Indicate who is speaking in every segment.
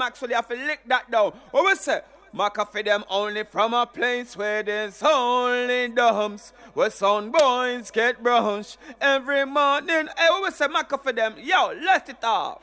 Speaker 1: Maxwell, you have to lick that down. What we say? Maca for them only from a place where there's only dumps. Where some boys get brunch every morning. Hey, what we say? Maca for them. Yo, let it off.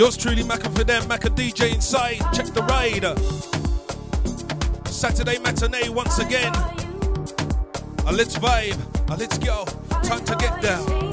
Speaker 2: Yours truly, Macca for them, Macca DJ inside. Check the ride. Saturday matinee once again. A let's vibe, a let's go. Time to get down.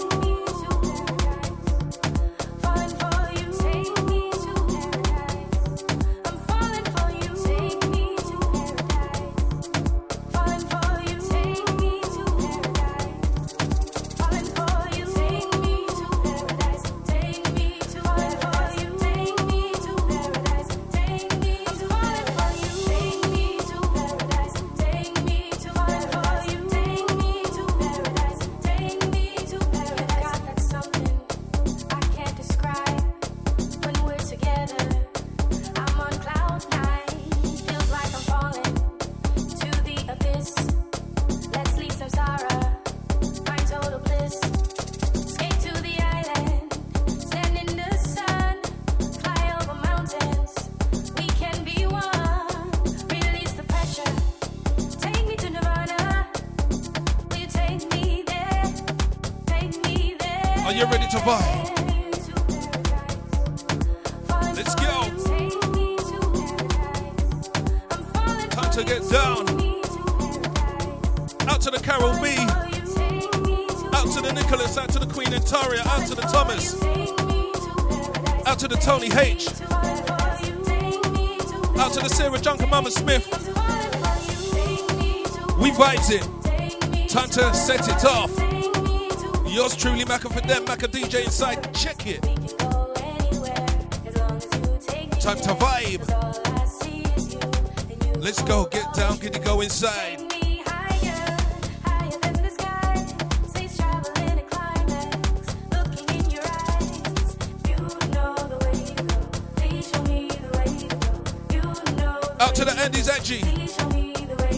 Speaker 2: Out to the Andes, Angie.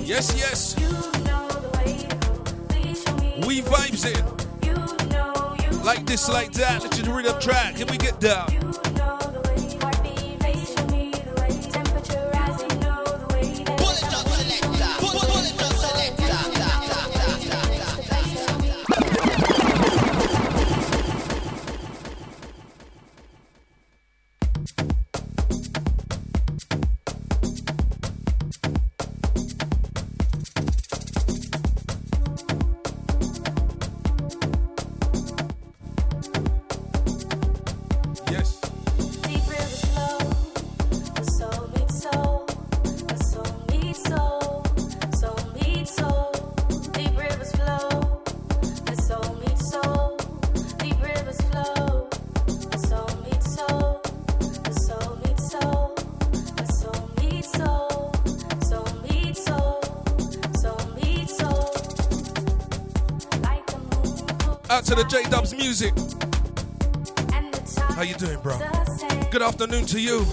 Speaker 2: Yes, yes. We vibes it. Like this, like that. Let's just read the track and we get down. The J Dubs music. How you doing, bro? Good afternoon to you.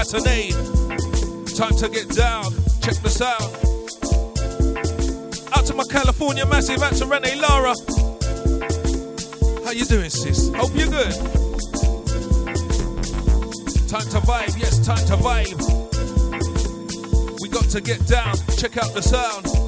Speaker 3: Matinee. Time to get down. Check the sound. Out to my California massive. Out to Renee Lara. How you doing, sis? Hope you're good. Time to vibe, yes, time to vibe. We got to get down. Check out the sound.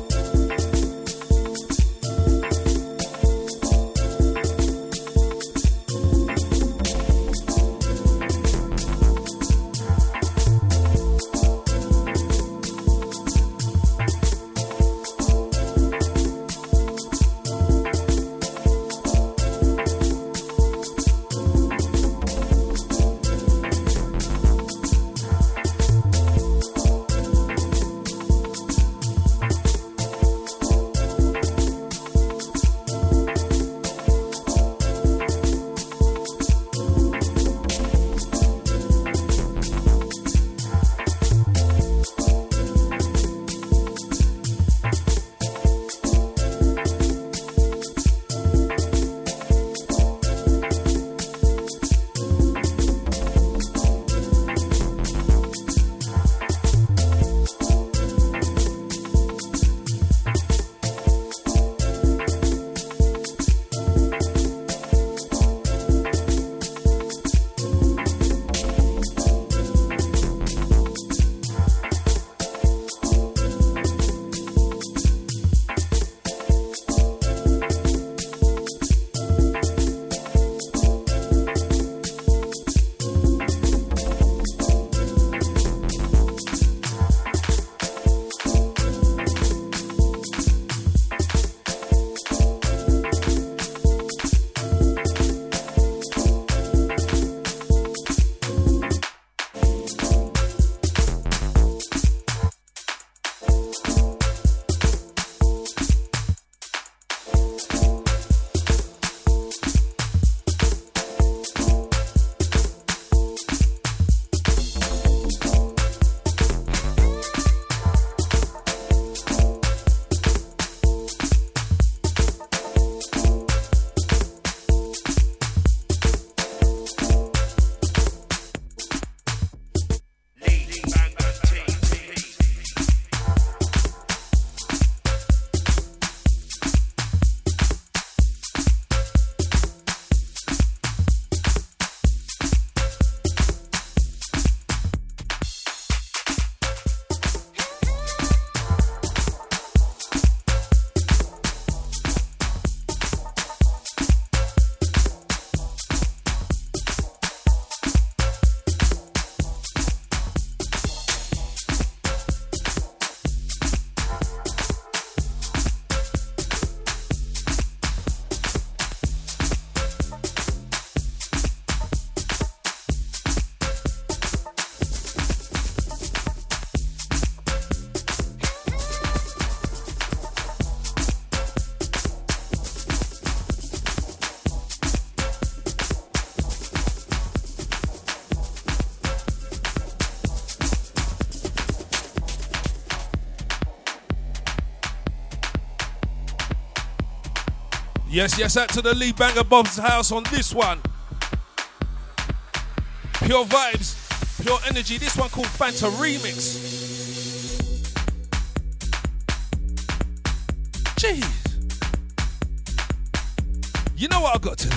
Speaker 3: Yes, yes, out to the Lee Banger Bobz House on this one. Pure vibes, pure energy. This one called Fanta Remix. Jeez. You know what I got to do?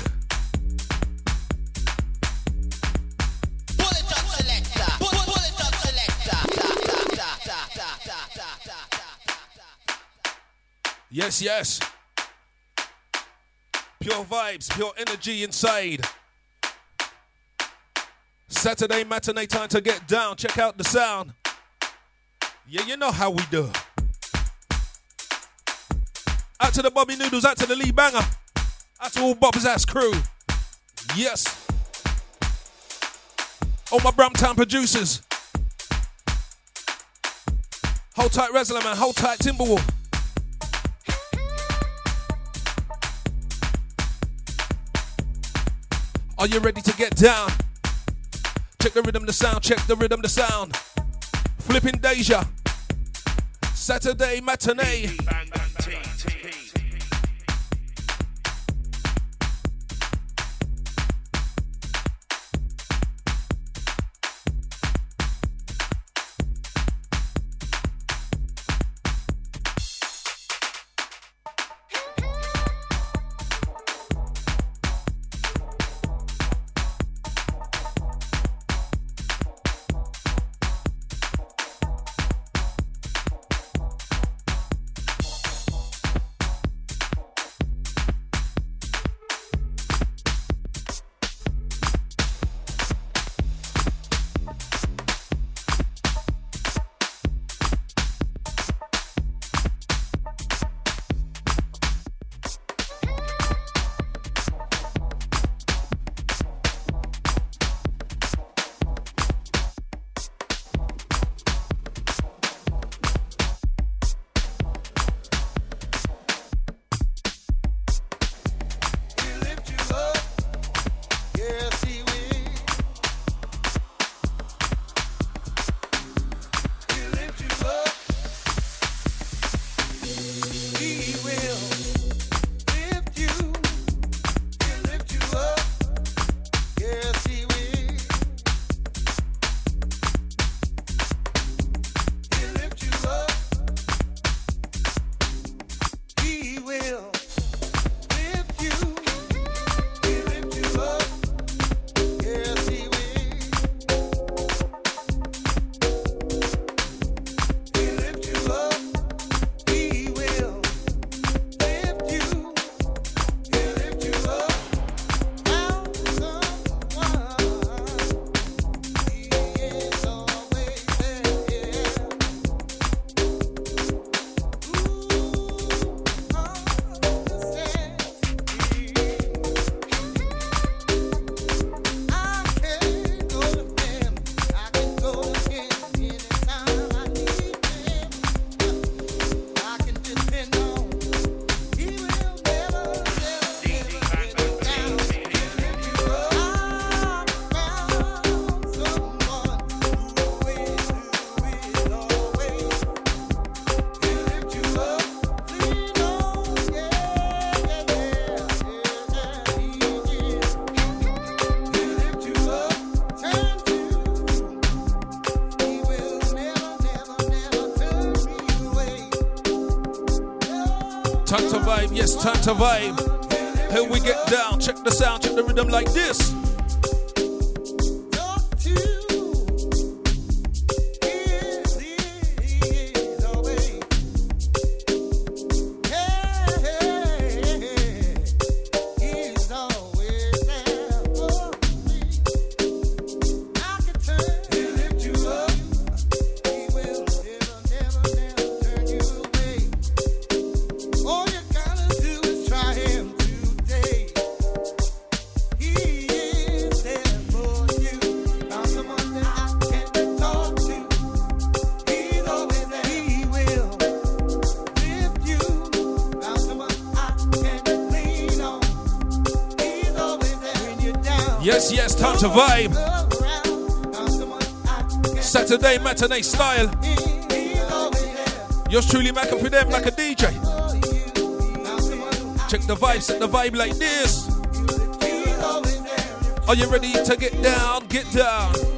Speaker 3: Yes, yes. Vibes, pure energy inside. Saturday matinee time to get down. Check out the sound. Yeah, you know how we do. Out to the Bobby Noodles, out to the Lee Banger, out to all Bobz House crew. Yes. All my Bramptown producers. Hold tight, Wrestler man. Hold tight, Timberwolf. Are you ready to get down? Check the rhythm, the sound, check the rhythm, the sound. Flipping Deja.
Speaker 4: Saturday matinee. Time to vibe. Here we get down, check the sound, check the rhythm like this. Vibe. Saturday matinee style. Yours truly, Mac for them like a DJ. Check the vibe, set the vibe like this. Are you ready to get down? Get down.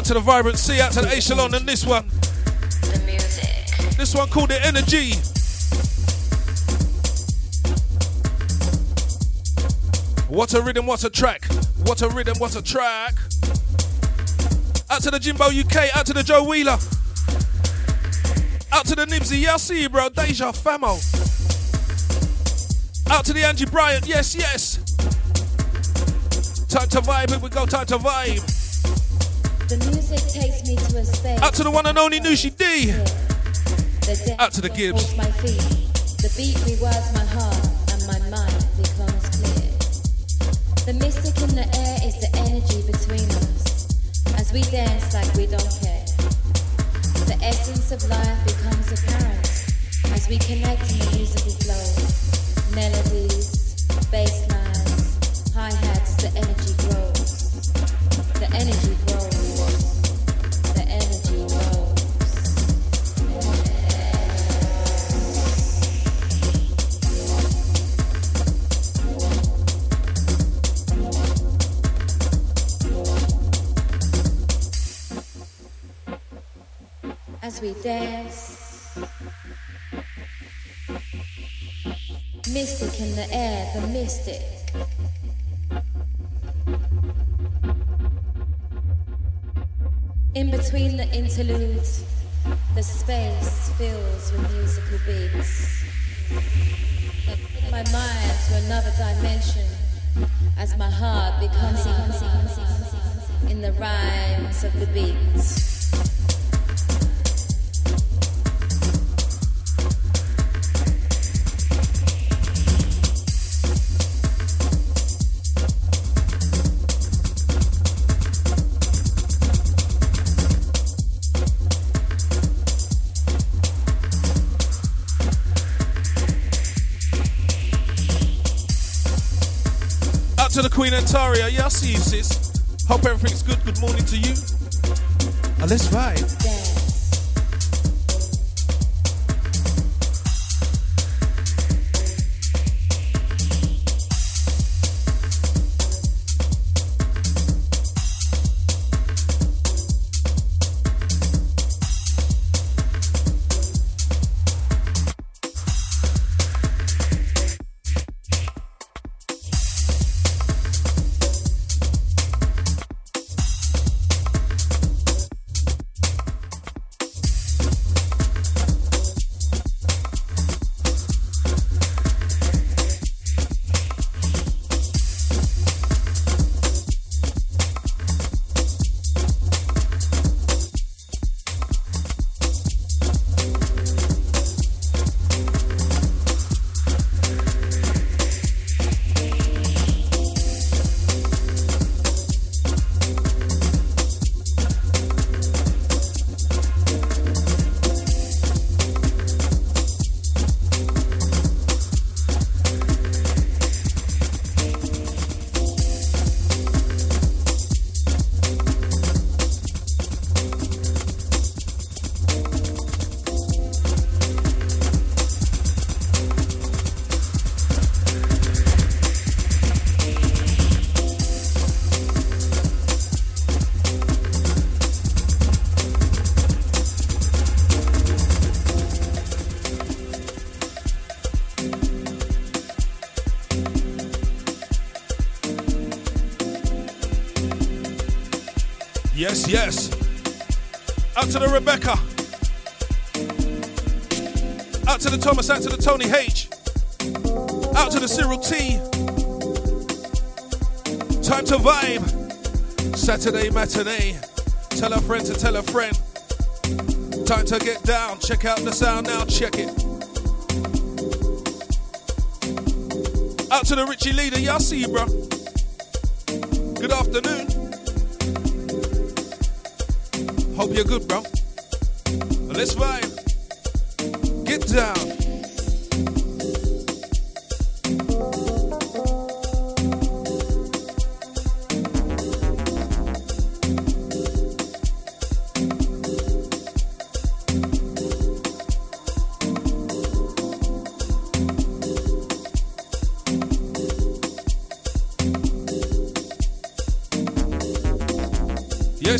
Speaker 3: Out to the Vibrant Sea, out to the Echelon, and this one.
Speaker 5: The music.
Speaker 3: This one called The Energy. What a rhythm, what a track. What a rhythm, what a track. Out to the Jimbo UK, out to the Joe Wheeler. Out to the Nibsy, yeah, I see you, bro. Deja Famo. Out to the Angie Bryant, yes, yes. Time to vibe, here we go, time to vibe. Out to the one and only Nushi D. Out to the Gibbs.
Speaker 5: My feet. The beat rewards my heart and my mind becomes clear. The mystic in the air is the energy between us as we dance like we don't care. The essence of life becomes apparent as we connect in the musical flow. Melodies, mystic in the air, the mystic. In between the interludes, the space fills with musical beats. Take my mind to another dimension as my heart becomes in the rhymes of the beats.
Speaker 3: Antaria, yeah, I see you, sis. Hope everything's good. Good morning to you. And let's vibe. Yes. Out to the Rebecca. Out to the Thomas, out to the Tony H. Out to the Cyril T. Time to vibe. Saturday matinee. Tell a friend to tell a friend. Time to get down. Check out the sound now. Check it. Out to the Richie leader. I see you, bro. Good afternoon. Hope you're good, bro.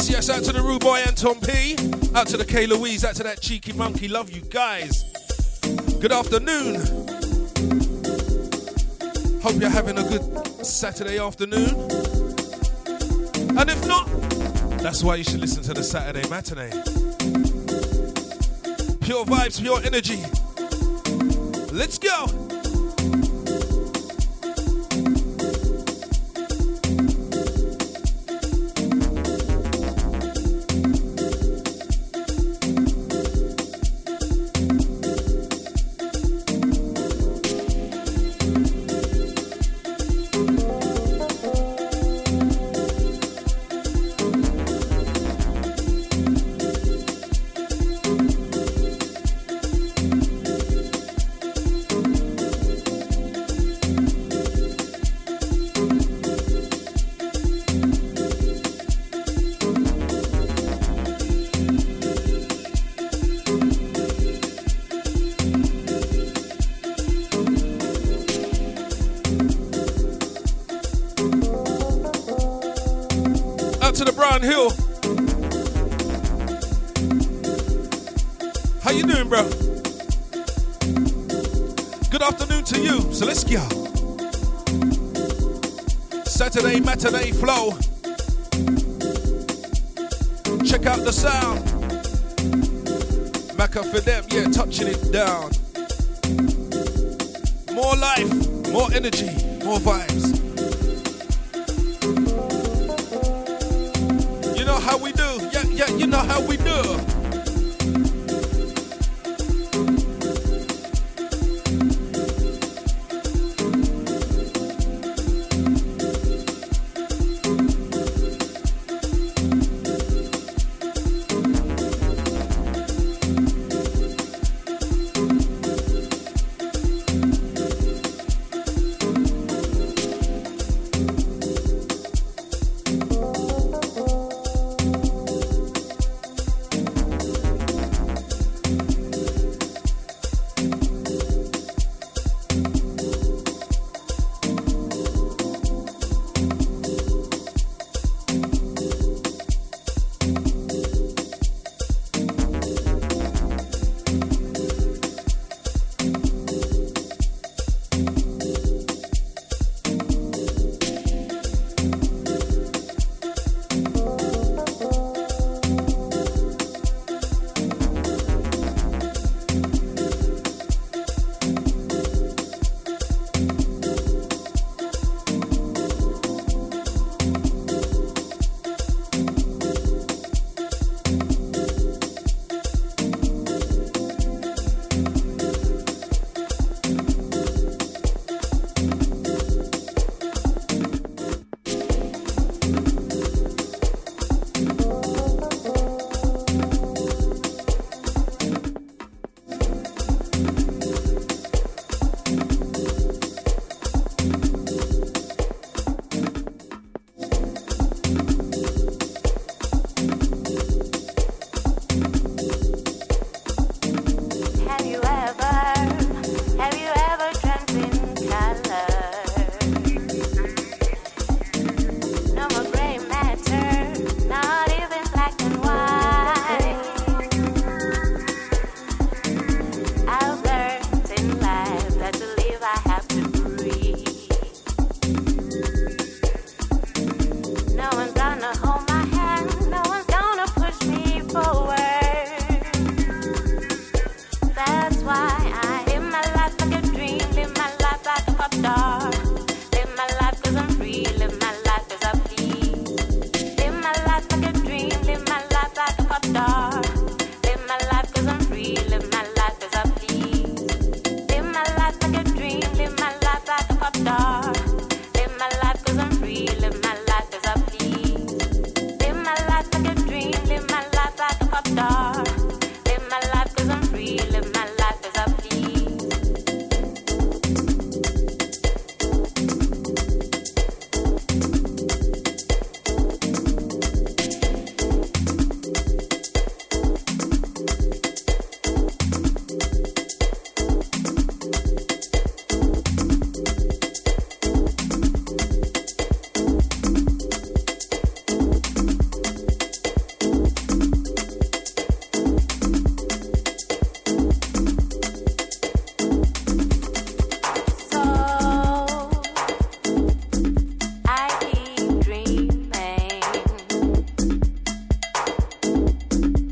Speaker 3: Yes, yes, out to the Rude Boy Anton P. Out to the K Louise, out to that cheeky monkey. Love you guys. Good afternoon. Hope you're having a good Saturday afternoon. And if not, that's why you should listen to the Saturday matinee. Pure vibes, pure energy.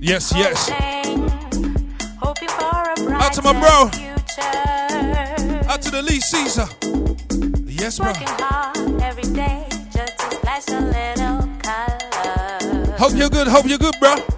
Speaker 2: Yes, yes. Out to my bro. Out to the Lee Caesar. Yes, bro. Hope you're good. Hope you're good, bro.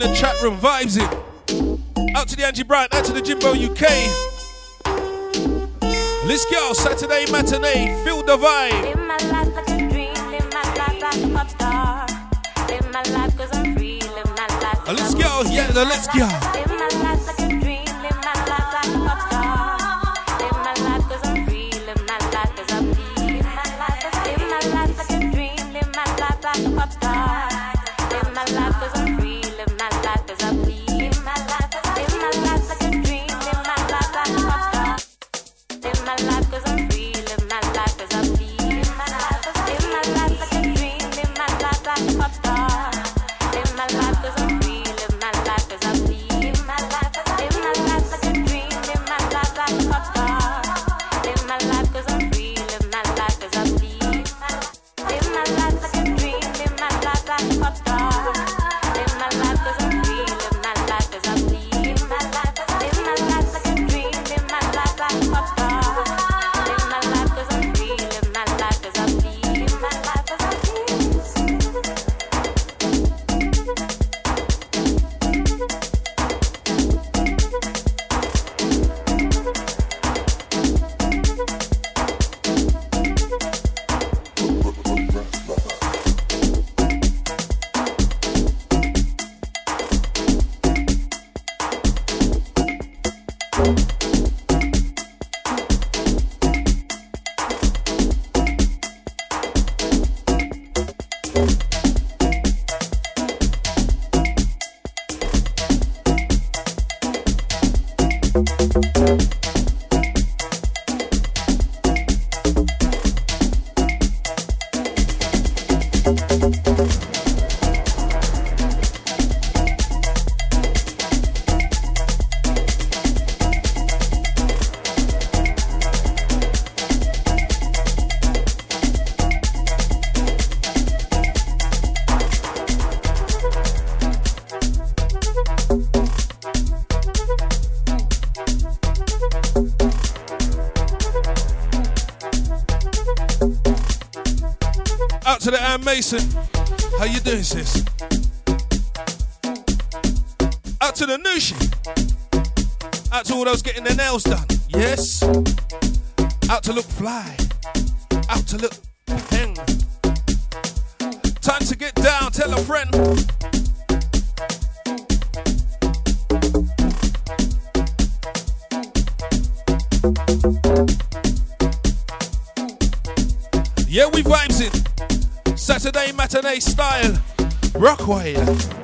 Speaker 2: In the chat room vibes it. Out to the Angie Bryant, out to the Jimbo UK. Let's go, Saturday matinee, feel the vibe. Live my life like a dream, live my life like a pop star. Live my life cause I'm free, live my life. Let's go, yeah, let's go. Fly. Out to look hang. Time to get down. Tell a friend. Yeah, we vibes it. Saturday matinee style. Rockwire.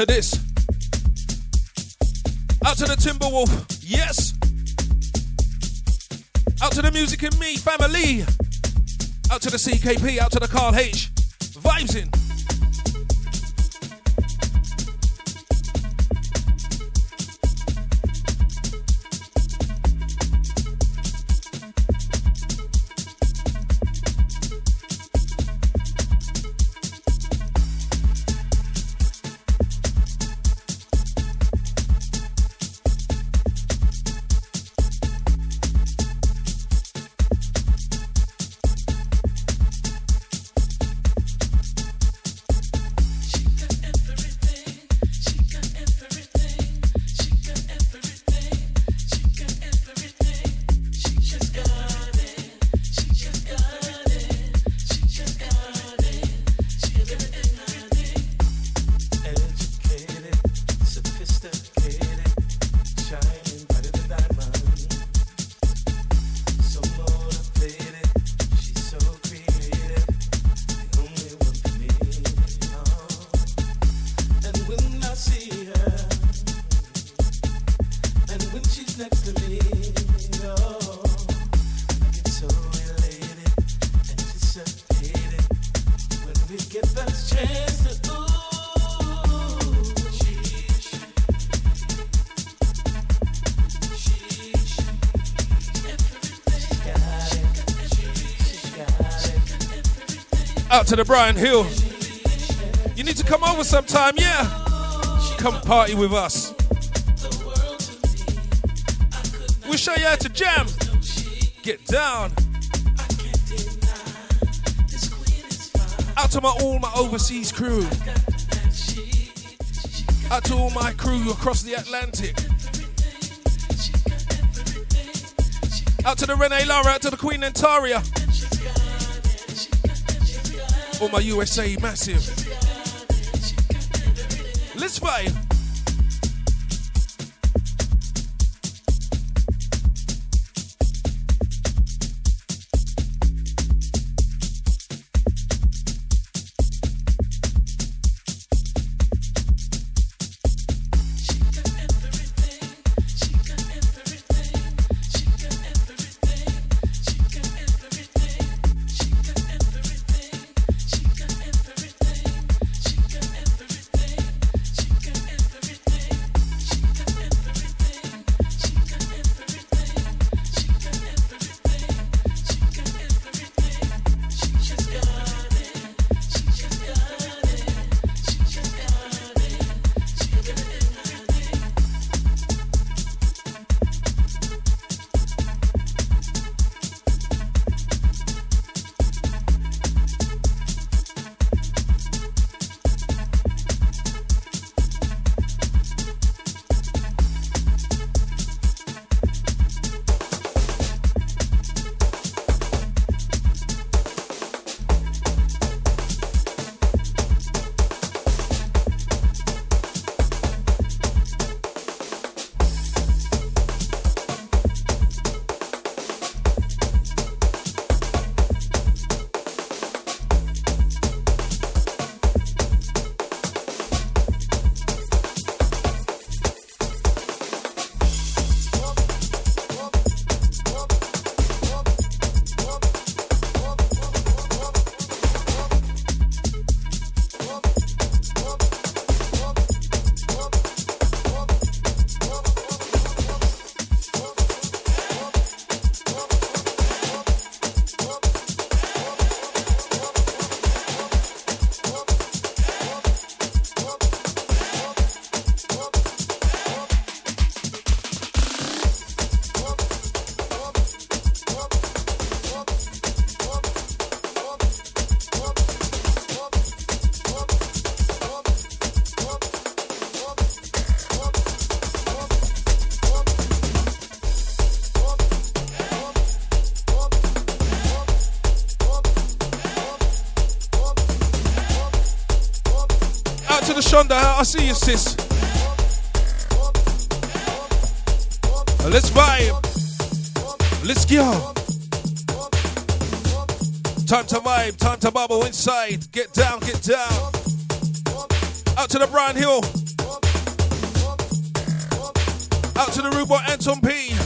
Speaker 6: Into this. Out to the Timberwolf, yes. Out to the music and me family. Out to the CKP, out to the Carl H. to the Brian Hill. You need to come over sometime, yeah? Come party with us. We'll show you how to jam. Get down. Out to my all my overseas crew. Out to all my crew across the Atlantic. Out to the Renee Lara, out to the Queen Antaria. All my USA massive. Let's fight.
Speaker 7: I see you, sis. Let's vibe. Let's go. Time to vibe, time to bubble inside. Get down, get down. Out to the Brian Hill. Out to the Rubo Anton P.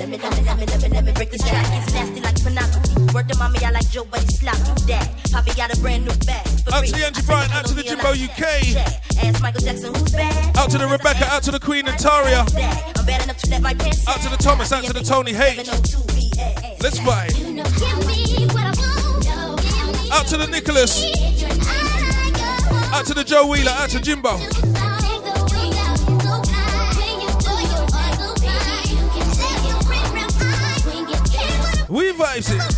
Speaker 7: and Mama Smith. Word to mommy, I like Joe, but he slap you dad. Poppy got a brand new bag. Out to the Angie Bryant, out to the Jimbo UK. Michael Jackson, who's bad? Out to the Rebecca, out to the Queen Antaria. Out to the Thomas, out to the Tony H. Let's vibe. Out to the Nicholas. Out to the Joe Wheeler, out to Jimbo. Vibes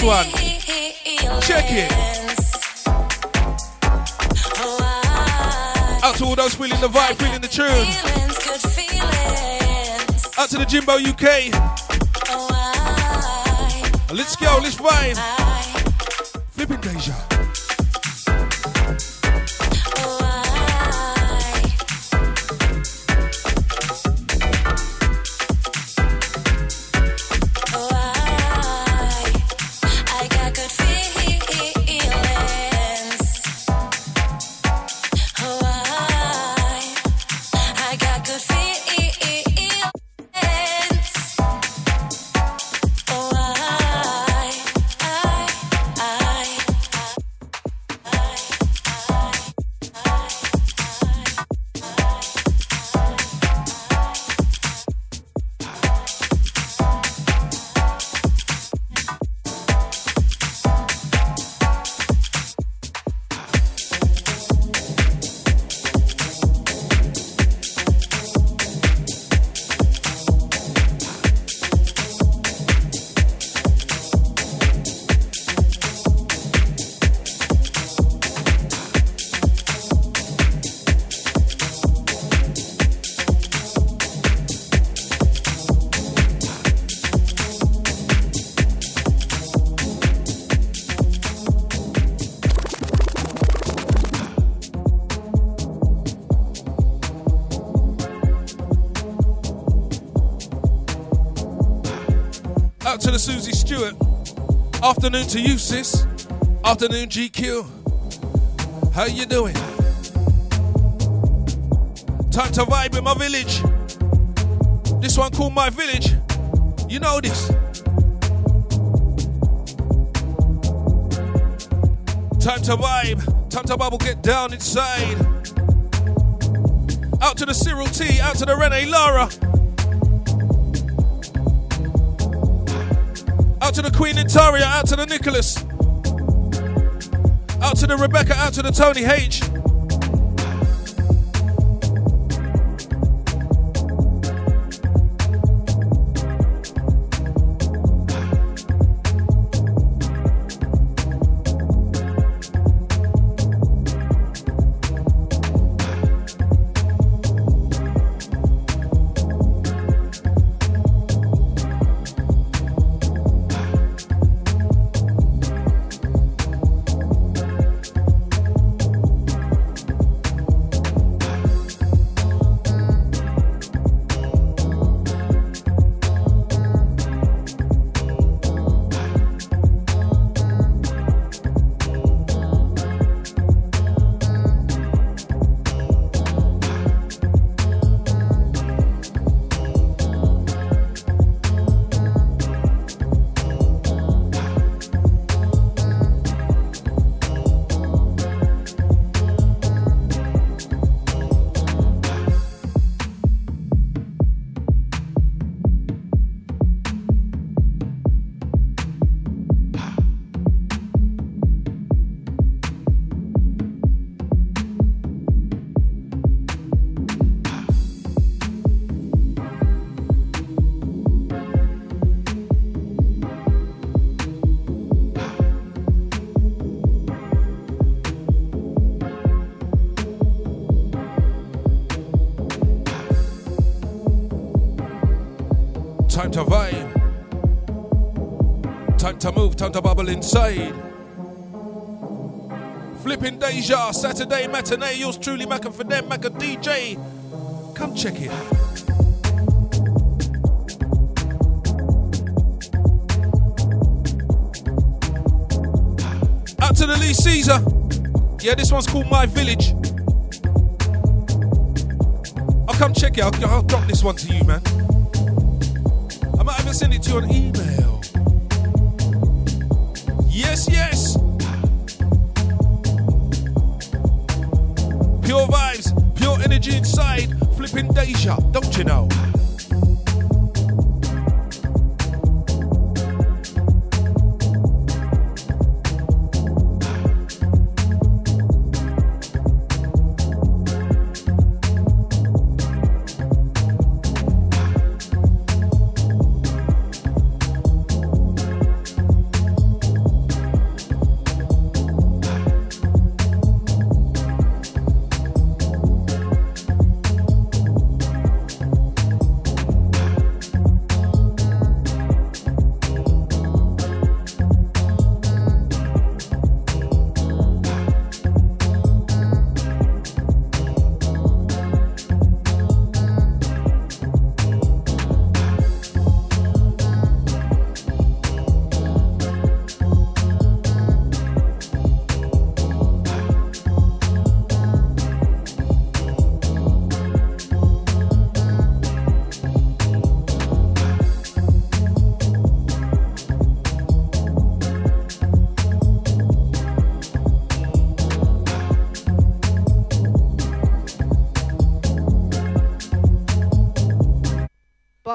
Speaker 3: this one. Check it. Out to all those feeling the vibe, feeling the tune. Out to the Jimbo UK. Afternoon to you, sis. Afternoon, GQ. How you doing? Time to vibe in my village. This one called My Village. You know this. Time to vibe. Time to bubble, get down inside. Out to the Cyril T, out to the Renee Lara. To the Queen Intaria, out to the Nicholas. Out to the Rebecca, out to the Tony H. time to bubble inside. Flipping Deja, Saturday matinee, yours truly, Macca for them, Macca DJ. Come check it out. Out to the Lee Caesar. Yeah, this one's called My Village. I'll come check it. I'll, I'll drop this one to you, man. I might even send it to you on email.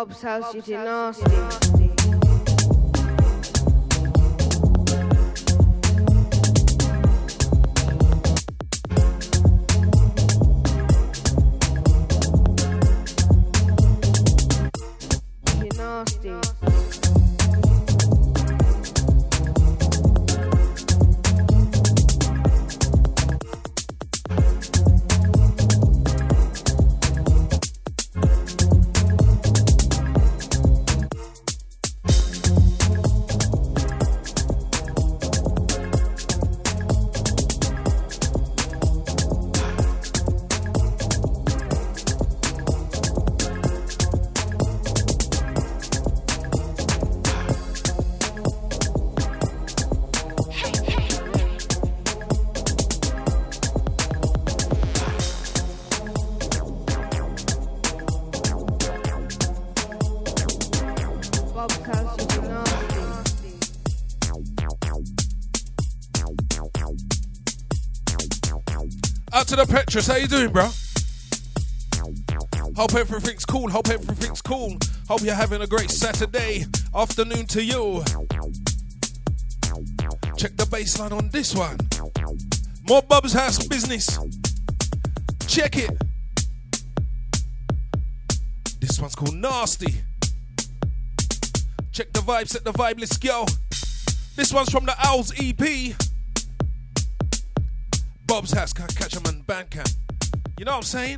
Speaker 8: Bobz House, you did nasty.
Speaker 3: How you doing, bro? Hope everything's cool. Hope everything's cool. Hope you're having a great Saturday afternoon to you. Check the baseline on this one. More Bobz House business. Check it. This one's called Nasty. Check the vibe, set the vibe, let's go. This one's from the Owls EP. Bobz House, can't catch on Bandcamp. You know what I'm saying?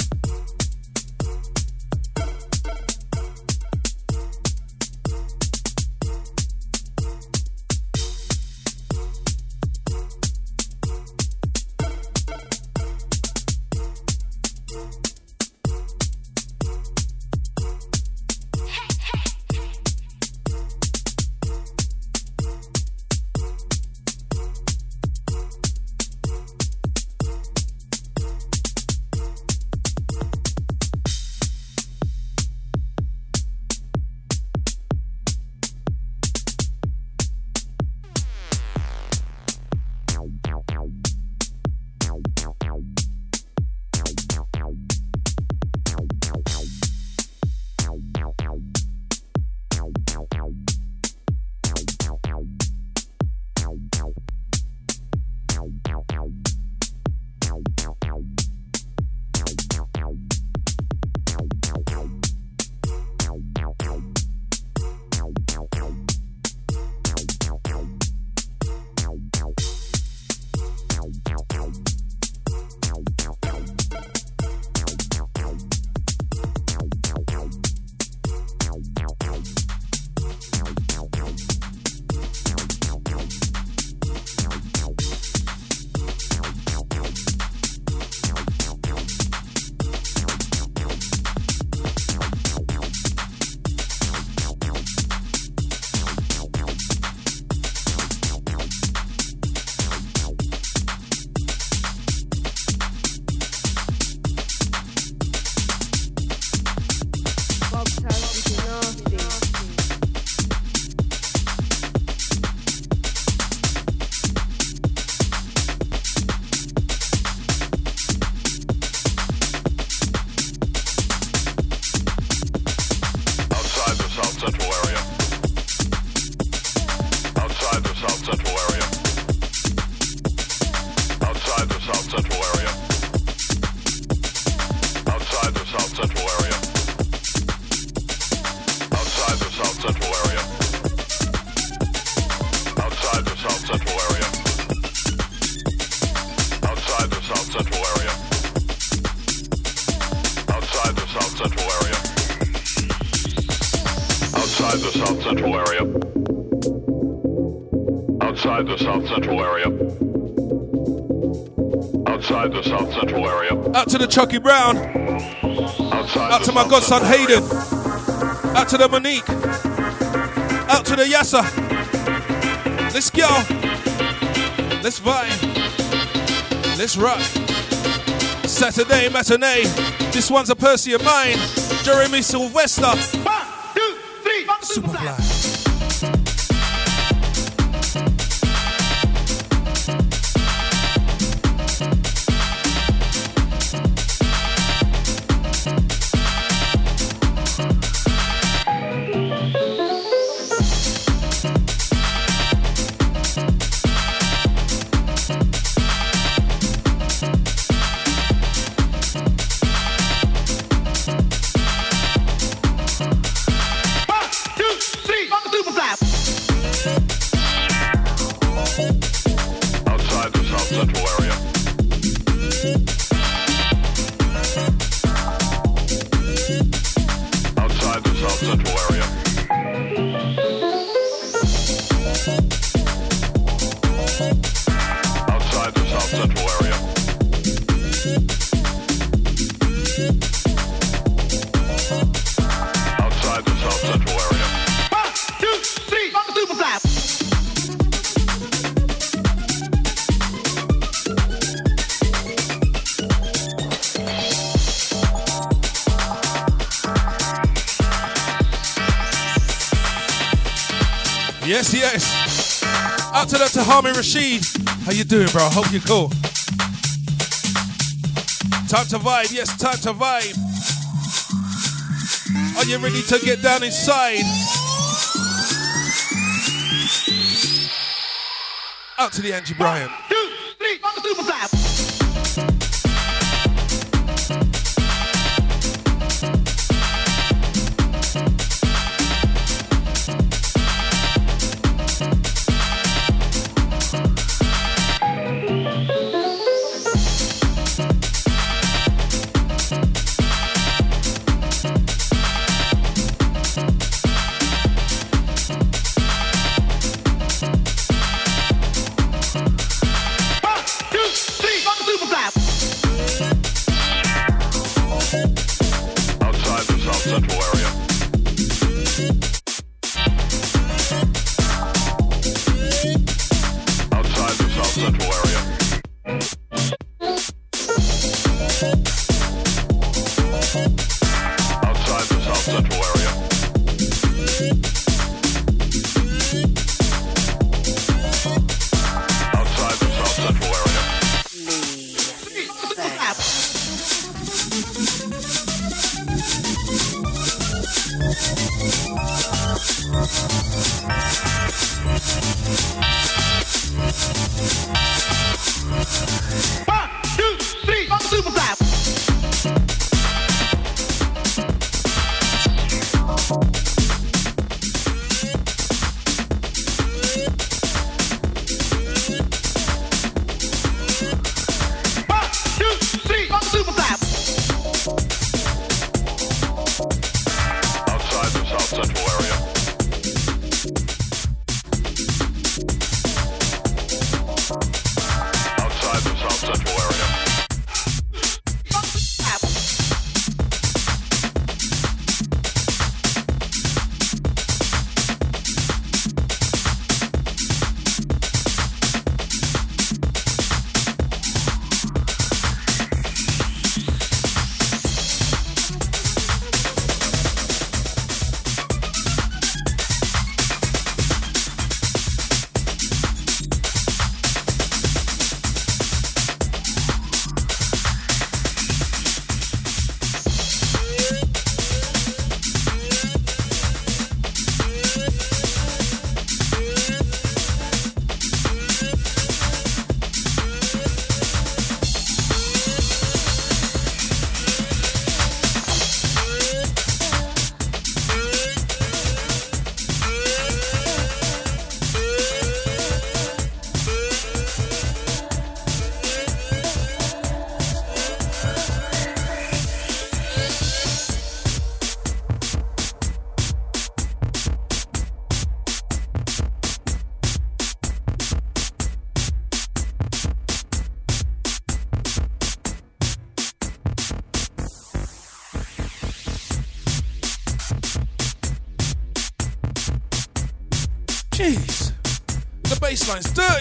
Speaker 3: Chucky Brown. Outside Out to my godson Hayden. Out to the Monique. Out to the Yasser. Let's go. Let's vibe. Let's rock. Saturday matinee. This one's a Percy of mine. Jeremy Sylvester. Harmon Rashid. How you doing, bro? Hope you're cool. Time to vibe, yes, time to vibe. Are you ready to get down inside? Out to the Angie Bryant.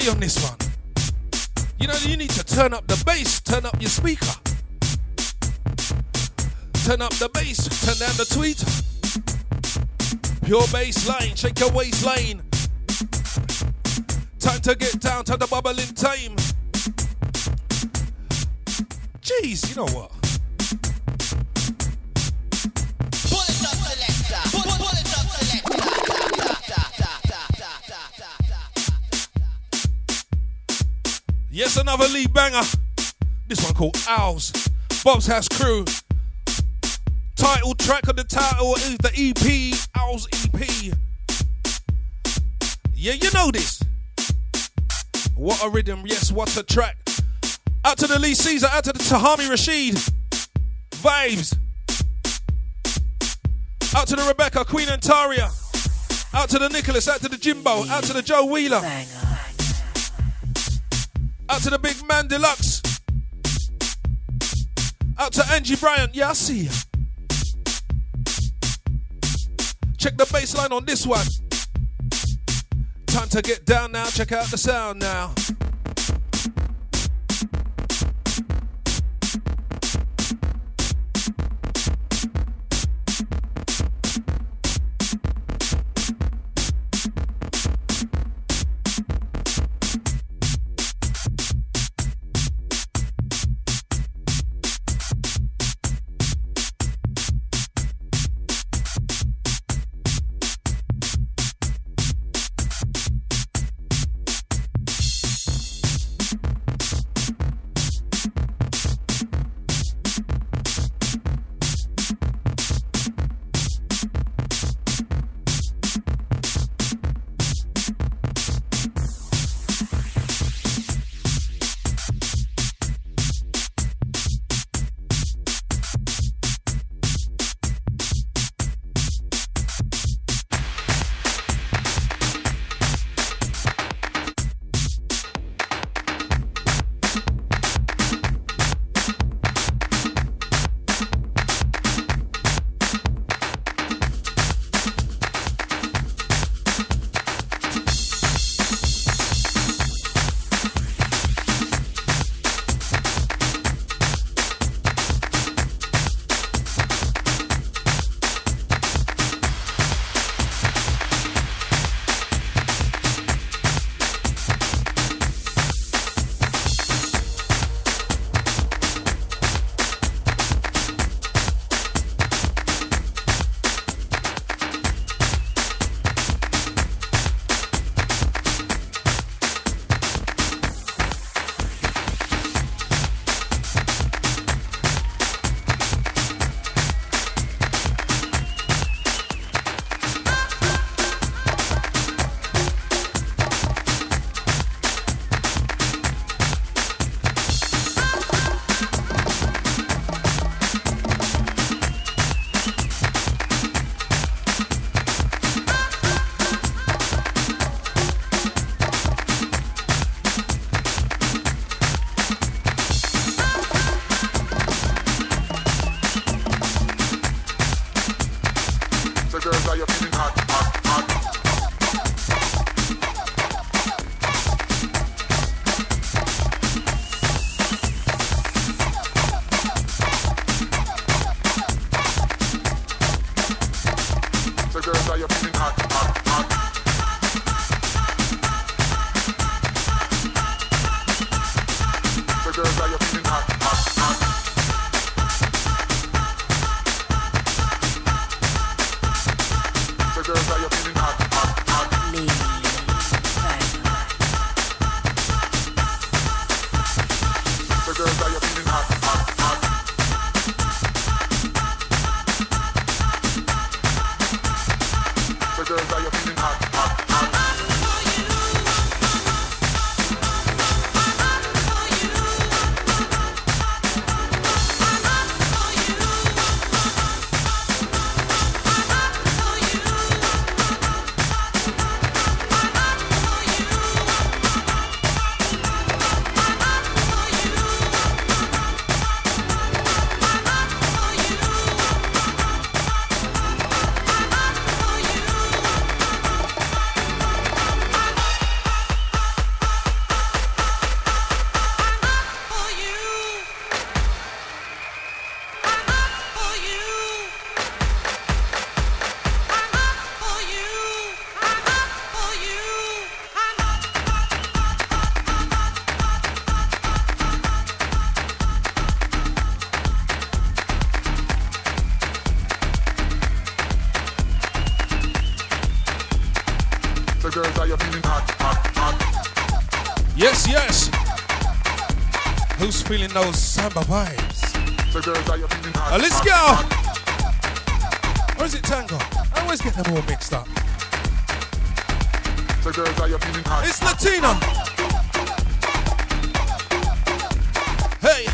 Speaker 3: On this one. You know, you need to turn up the bass, turn up your speaker. Turn up the bass, turn down the tweeter. Pure bass line, shake your waistline. Time to get down to the bubbling time. Jeez, you know what? Yes, another Lee Banger. This one called Owls. Bobz House Crew. Title track of the title is the EP, Owls EP. Yeah, you know this. What a rhythm, yes, what a track. Out to the Lee Caesar, out to the Tahami Rashid. Vibes. Out to the Rebecca, Queen Antaria. Out to the Nicholas, out to the Jimbo, out to the Joe Wheeler. Out to the big man deluxe. Out to Angie Bryant, yeah, I see ya. Check the bass line on this one. Time to get down now, check out the sound now. Feeling those samba vibes. Now oh, let's go. Where is it tango? I always get them all mixed up. It's Latina. Hey.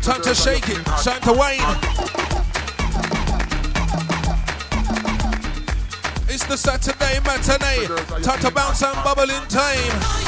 Speaker 3: Time to shake it. Time to wane. It's the Saturday matinee. Time to bounce and bubble in time.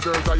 Speaker 3: To the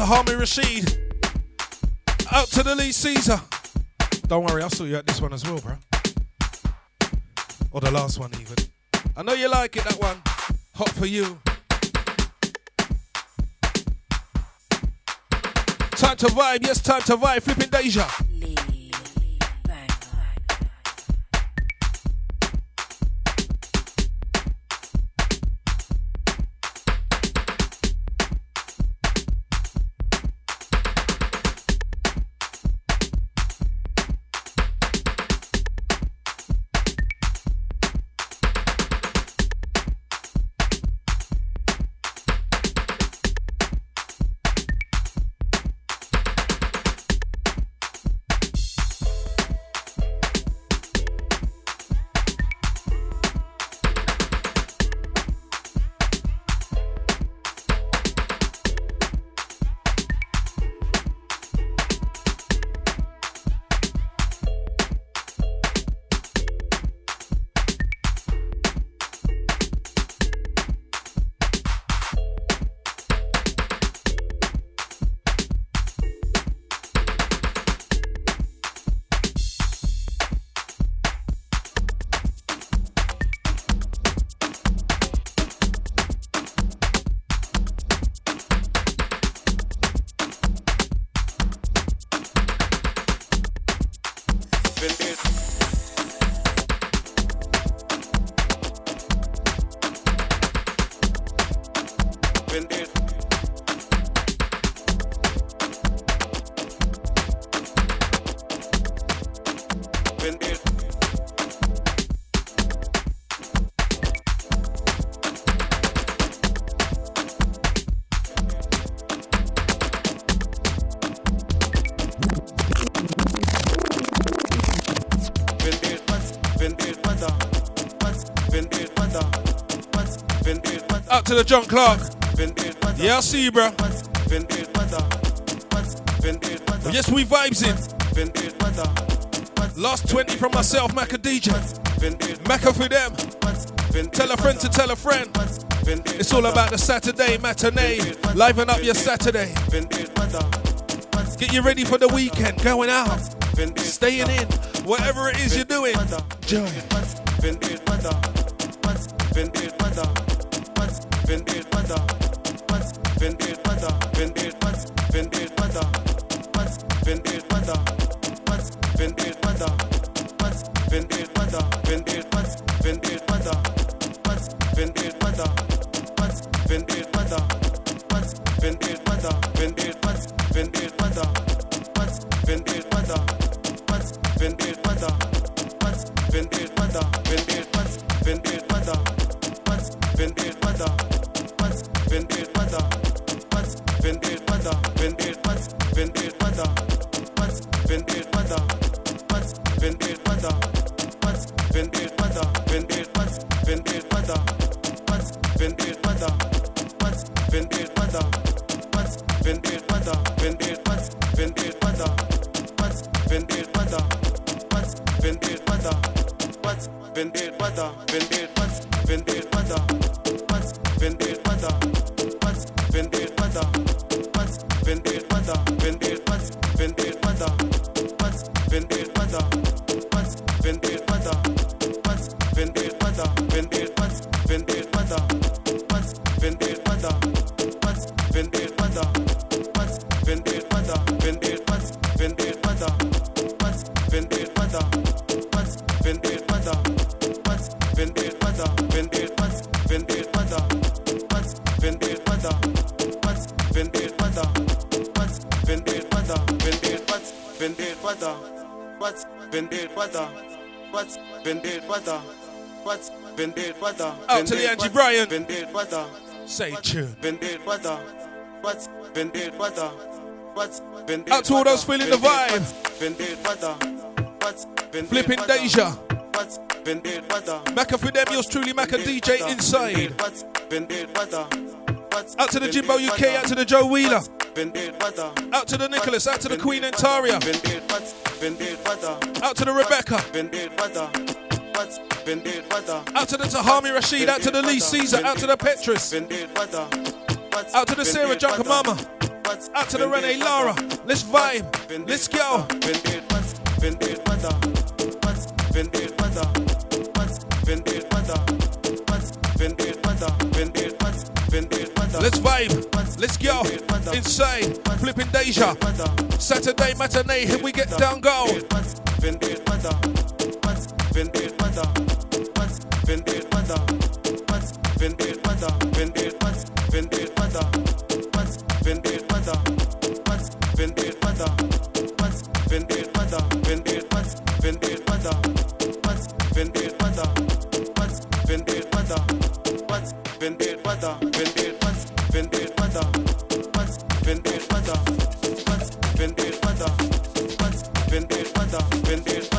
Speaker 3: Tahami Rashid. Out to the Lee Caesar. Don't worry, I saw you at this one as well, bro. Or the last one, even. I know you like it, that one. Hot for you. Time to vibe, yes, time to vibe. Flipping Deja. To the John Clark. Yeah, I see you, bro. yes, we vibes in. Last 20 from myself, Macca DJ. Macca for them. Tell a friend to tell a friend. It's all about the Saturday matinee. Liven up your Saturday. Get you ready for the weekend. Going out. Staying in. Whatever it is you're doing. Join. Rasta. 28 pata, pat, 28 pata, 28 pat, 28 pata, pat, 28 pata, pat, 28 pata, pat, 28 pata. Out to the Angie Bryan. 28 pata. Say tune. 28 pata, pat, 28 pata, pat, 28 pata. Out to all those feeling the vibe. 28 pata, pat, 28 pata. Flipping Deja. Macca for them, yours truly, Macca DJ inside. Out to the Jimbo UK, out to the Joe Wheeler. Out to the Nicholas, out to the Queen Antaria. Out to the Rebecca. Out to the Tahami Rashid, out to the Lee Caesar, out to the Petrus. Out to the Sarah Junker Mama. Out to the Renee Lara. Let's vibe. Let's go. Let's vibe. Let's go. Inside. Flipping Deja. Saturday matinee. Here we get down go. when there's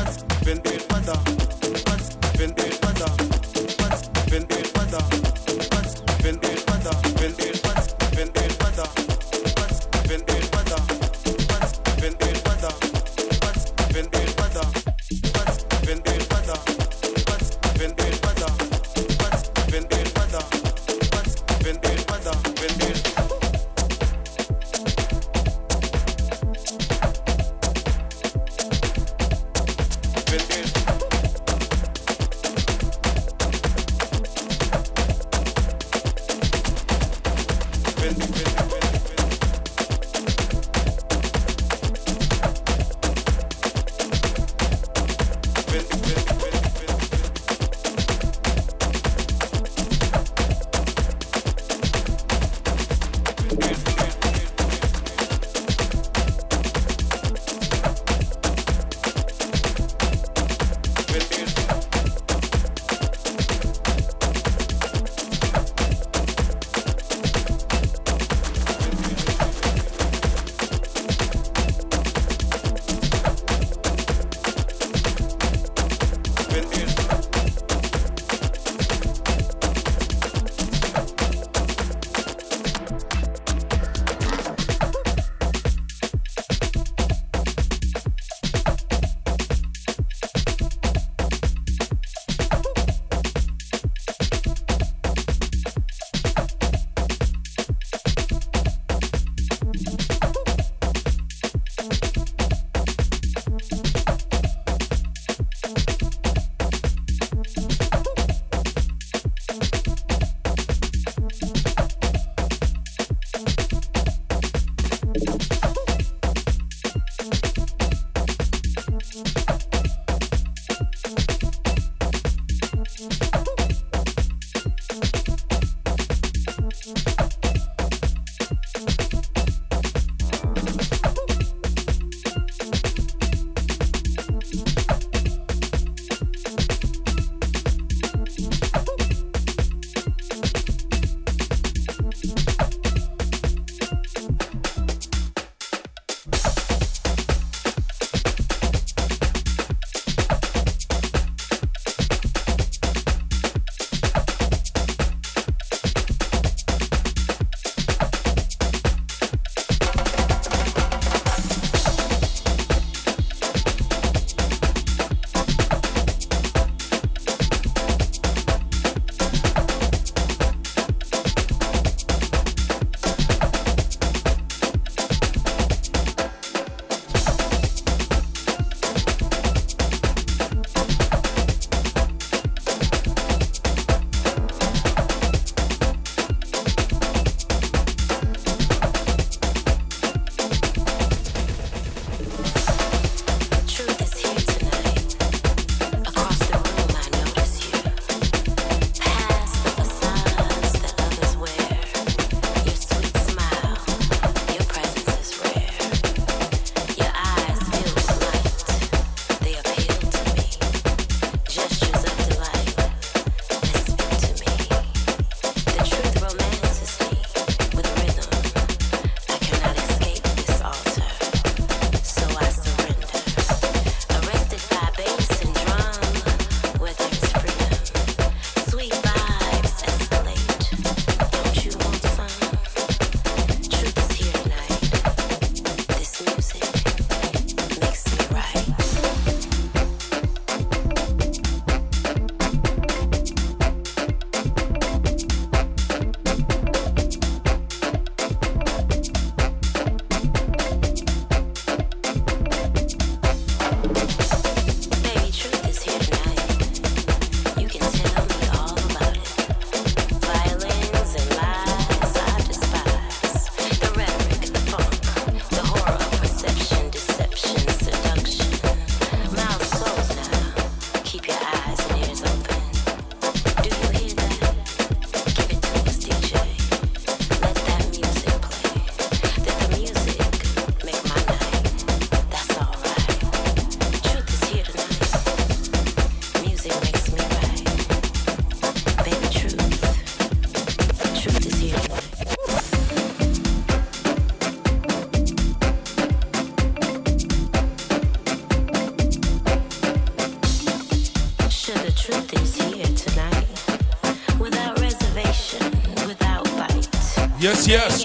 Speaker 2: Yes, yes.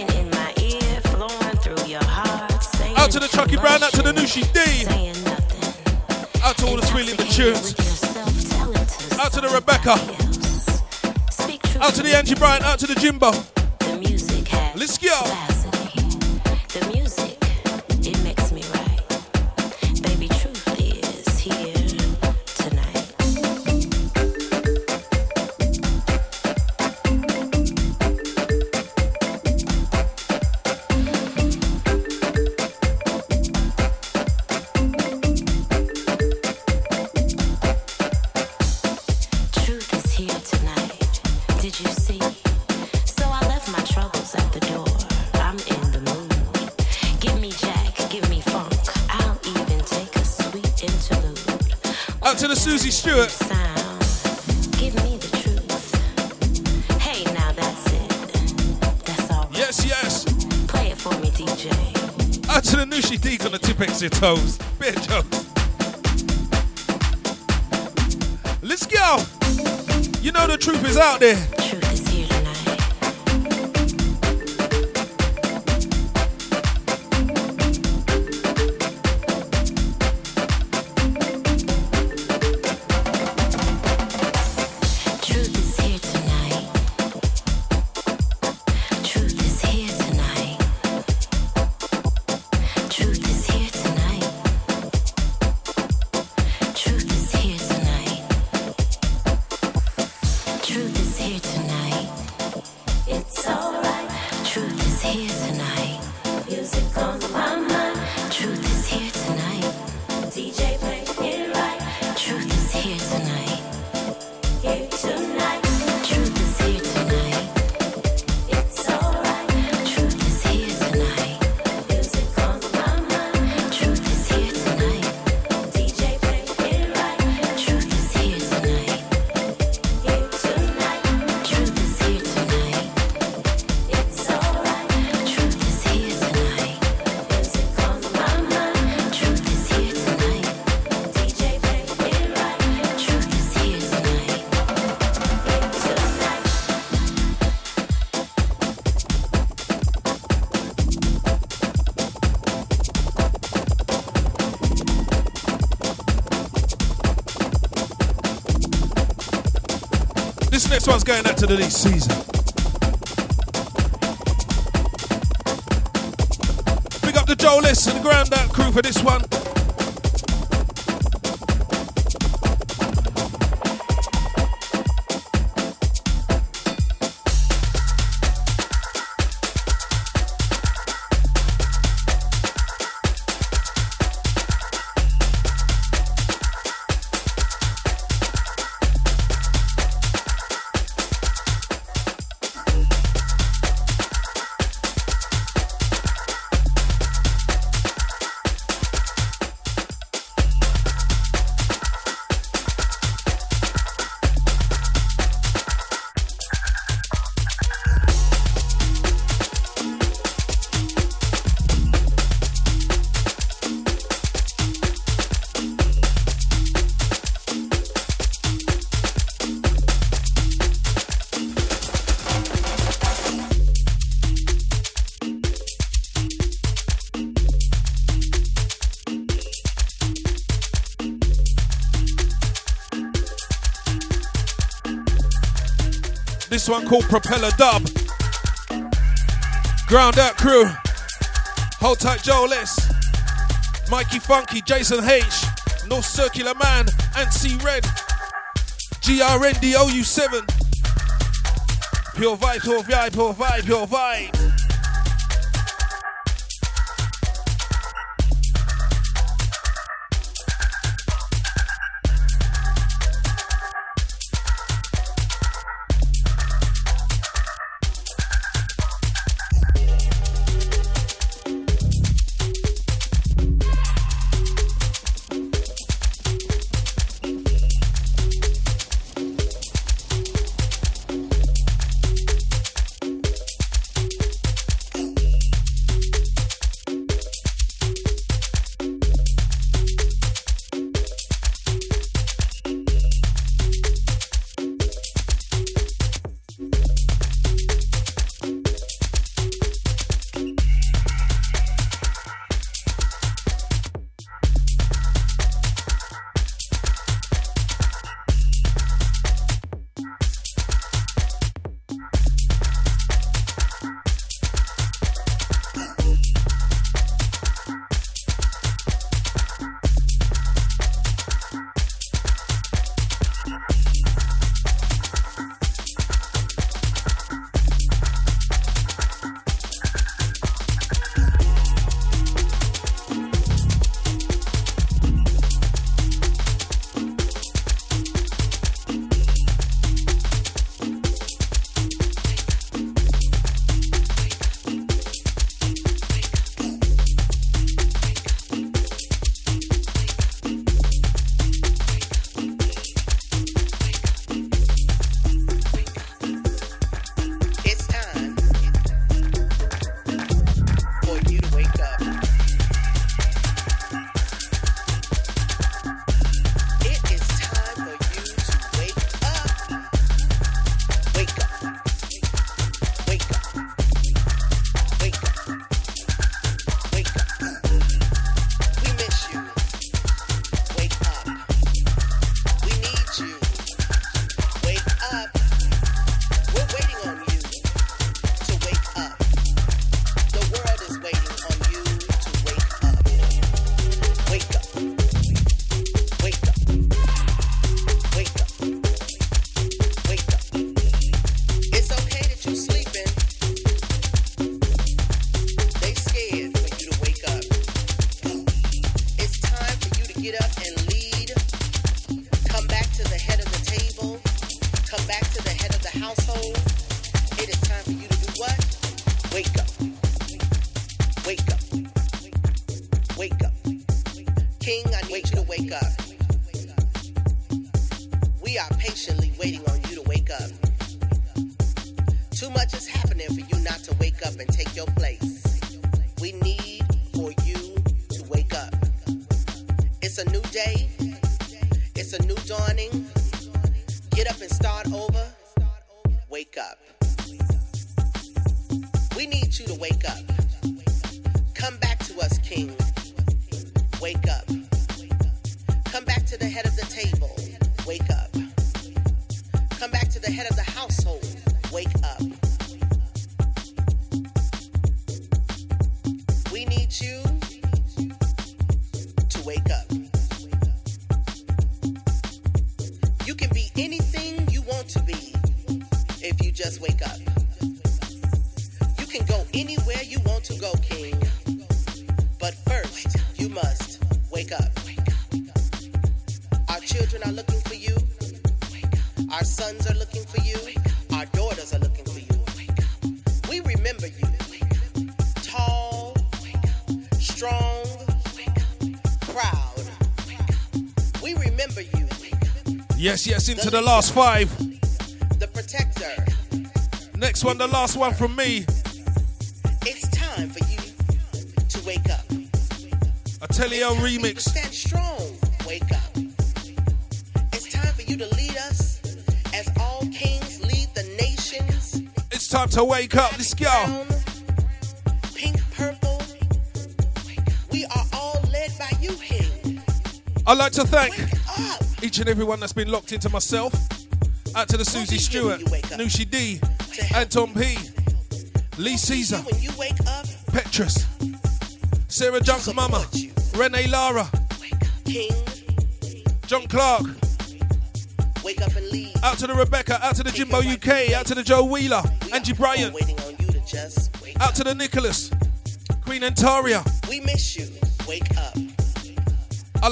Speaker 2: Heart, out to the Chucky Brown, out to the Nushi D. Out to all the sweet little tunes. Out to the Rebecca. Out to the Angie Bryant, out to the Jimbo. The Let's go. Your toes. Toes. Let's go. You know the truth is out there. To the next season. Big up the Joe List and the Out crew for this one. This one called Propeller Dub. Ground Out Crew. Hold tight, Joe Less. Mikey Funky, Jason H. North Circular Man, and C Red. GRNDOU7. Pure vibe, pure vibe, pure vibe, pure vibe.
Speaker 3: Yes, into the last five.
Speaker 9: The protector.
Speaker 3: Next one, the last one from me.
Speaker 9: It's time for you to wake up.
Speaker 3: Atelier remix.
Speaker 9: stand strong. Wake up. It's time for you to lead us as all kings lead the nations.
Speaker 3: It's time to wake up. Let's go.
Speaker 9: Pink, purple. We are all led by you, King.
Speaker 3: I'd like to thank each and everyone that's been locked into myself. Out to the Susie Stewart, Nushi D, Anton P, Lee Caesar, Petrus, Sarah Junk Mama, Renee Lara, John Clark.
Speaker 9: Wake up and leave.
Speaker 3: Out to the Rebecca, out to the Jimbo UK, out to the Joe Wheeler, Angie Bryant. Out to the Nicholas, Queen Antaria.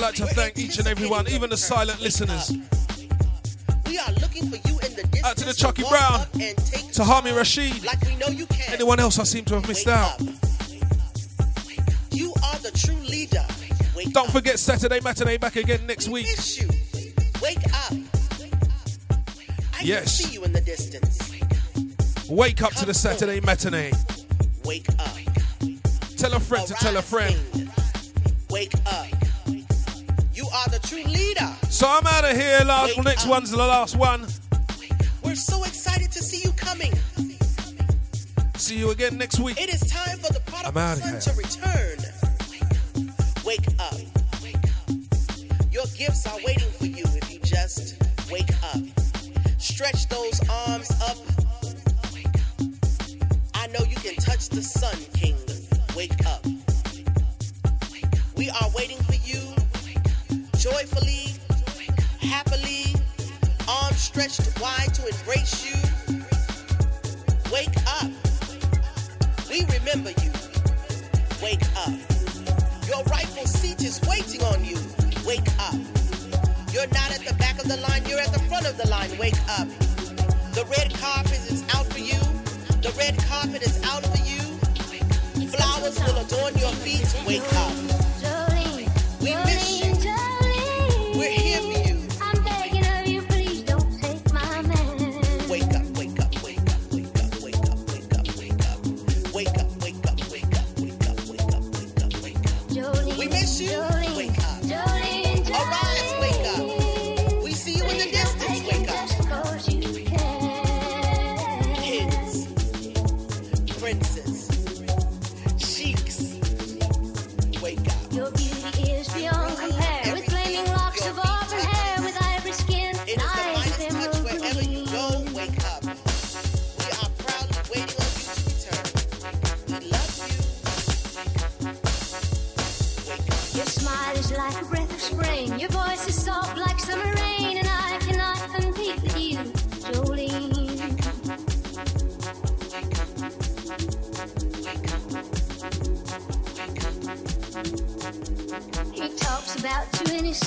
Speaker 3: Like to thank each and every one, even the silent listeners.
Speaker 9: We are looking for you in the distance.
Speaker 3: Out to the Chucky Brown, to Hami Rashid.
Speaker 9: Like we know you can.
Speaker 3: Anyone else I seem to have missed out.
Speaker 9: You are the true leader.
Speaker 3: Wake Don't forget Saturday matinee back again next
Speaker 9: we
Speaker 3: week.
Speaker 9: Wake up. I
Speaker 3: yes.
Speaker 9: see you in the distance.
Speaker 3: Wake up Come to the Saturday matinee.
Speaker 9: Wake up.
Speaker 3: Tell a friend
Speaker 9: Arise
Speaker 3: to tell a friend.
Speaker 9: Wake
Speaker 3: So I'm out of here. Last Wake next up. one's the last one.
Speaker 9: We're so excited to see you coming.
Speaker 3: See you again next week.
Speaker 9: It is time for the prodigal son to return. Wake up. Your gifts are waiting for you if you just wake up. Stretch those arms up. I know you can touch the sun, King. Wake up. We are waiting for you joyfully, happily, arms stretched wide to embrace you. Wake up. We remember you. Wake up. Your rightful seat is waiting on you. Wake up. You're not at the back of the line, you're at the front of the line. Wake up. The red carpet is out for you. The red carpet is out for you. Flowers will adorn your feet. Wake up.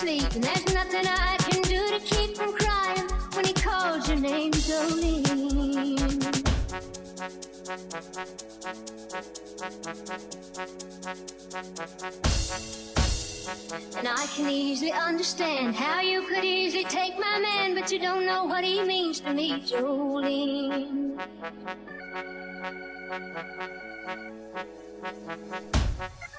Speaker 10: Sleep, and there's nothing I can do to keep from crying when he calls your name, Jolene. And I can easily understand how you could easily take my man, but you don't know what he means to me, Jolene. Of you,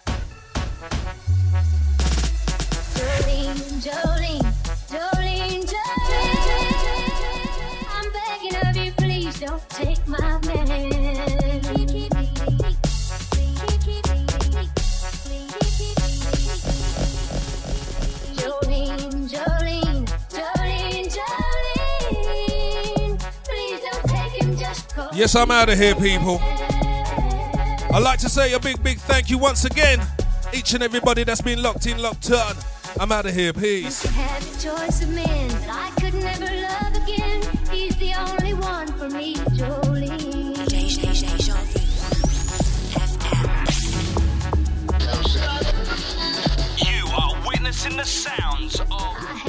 Speaker 3: Yes, I'm out of here, people. I'd like to say a big, big thank you once again, each and everybody that's been locked in, locked on. I'm out of here. Peace.
Speaker 10: Had the choice of men I could never love again. He's the only one for me, You are witnessing the sounds of.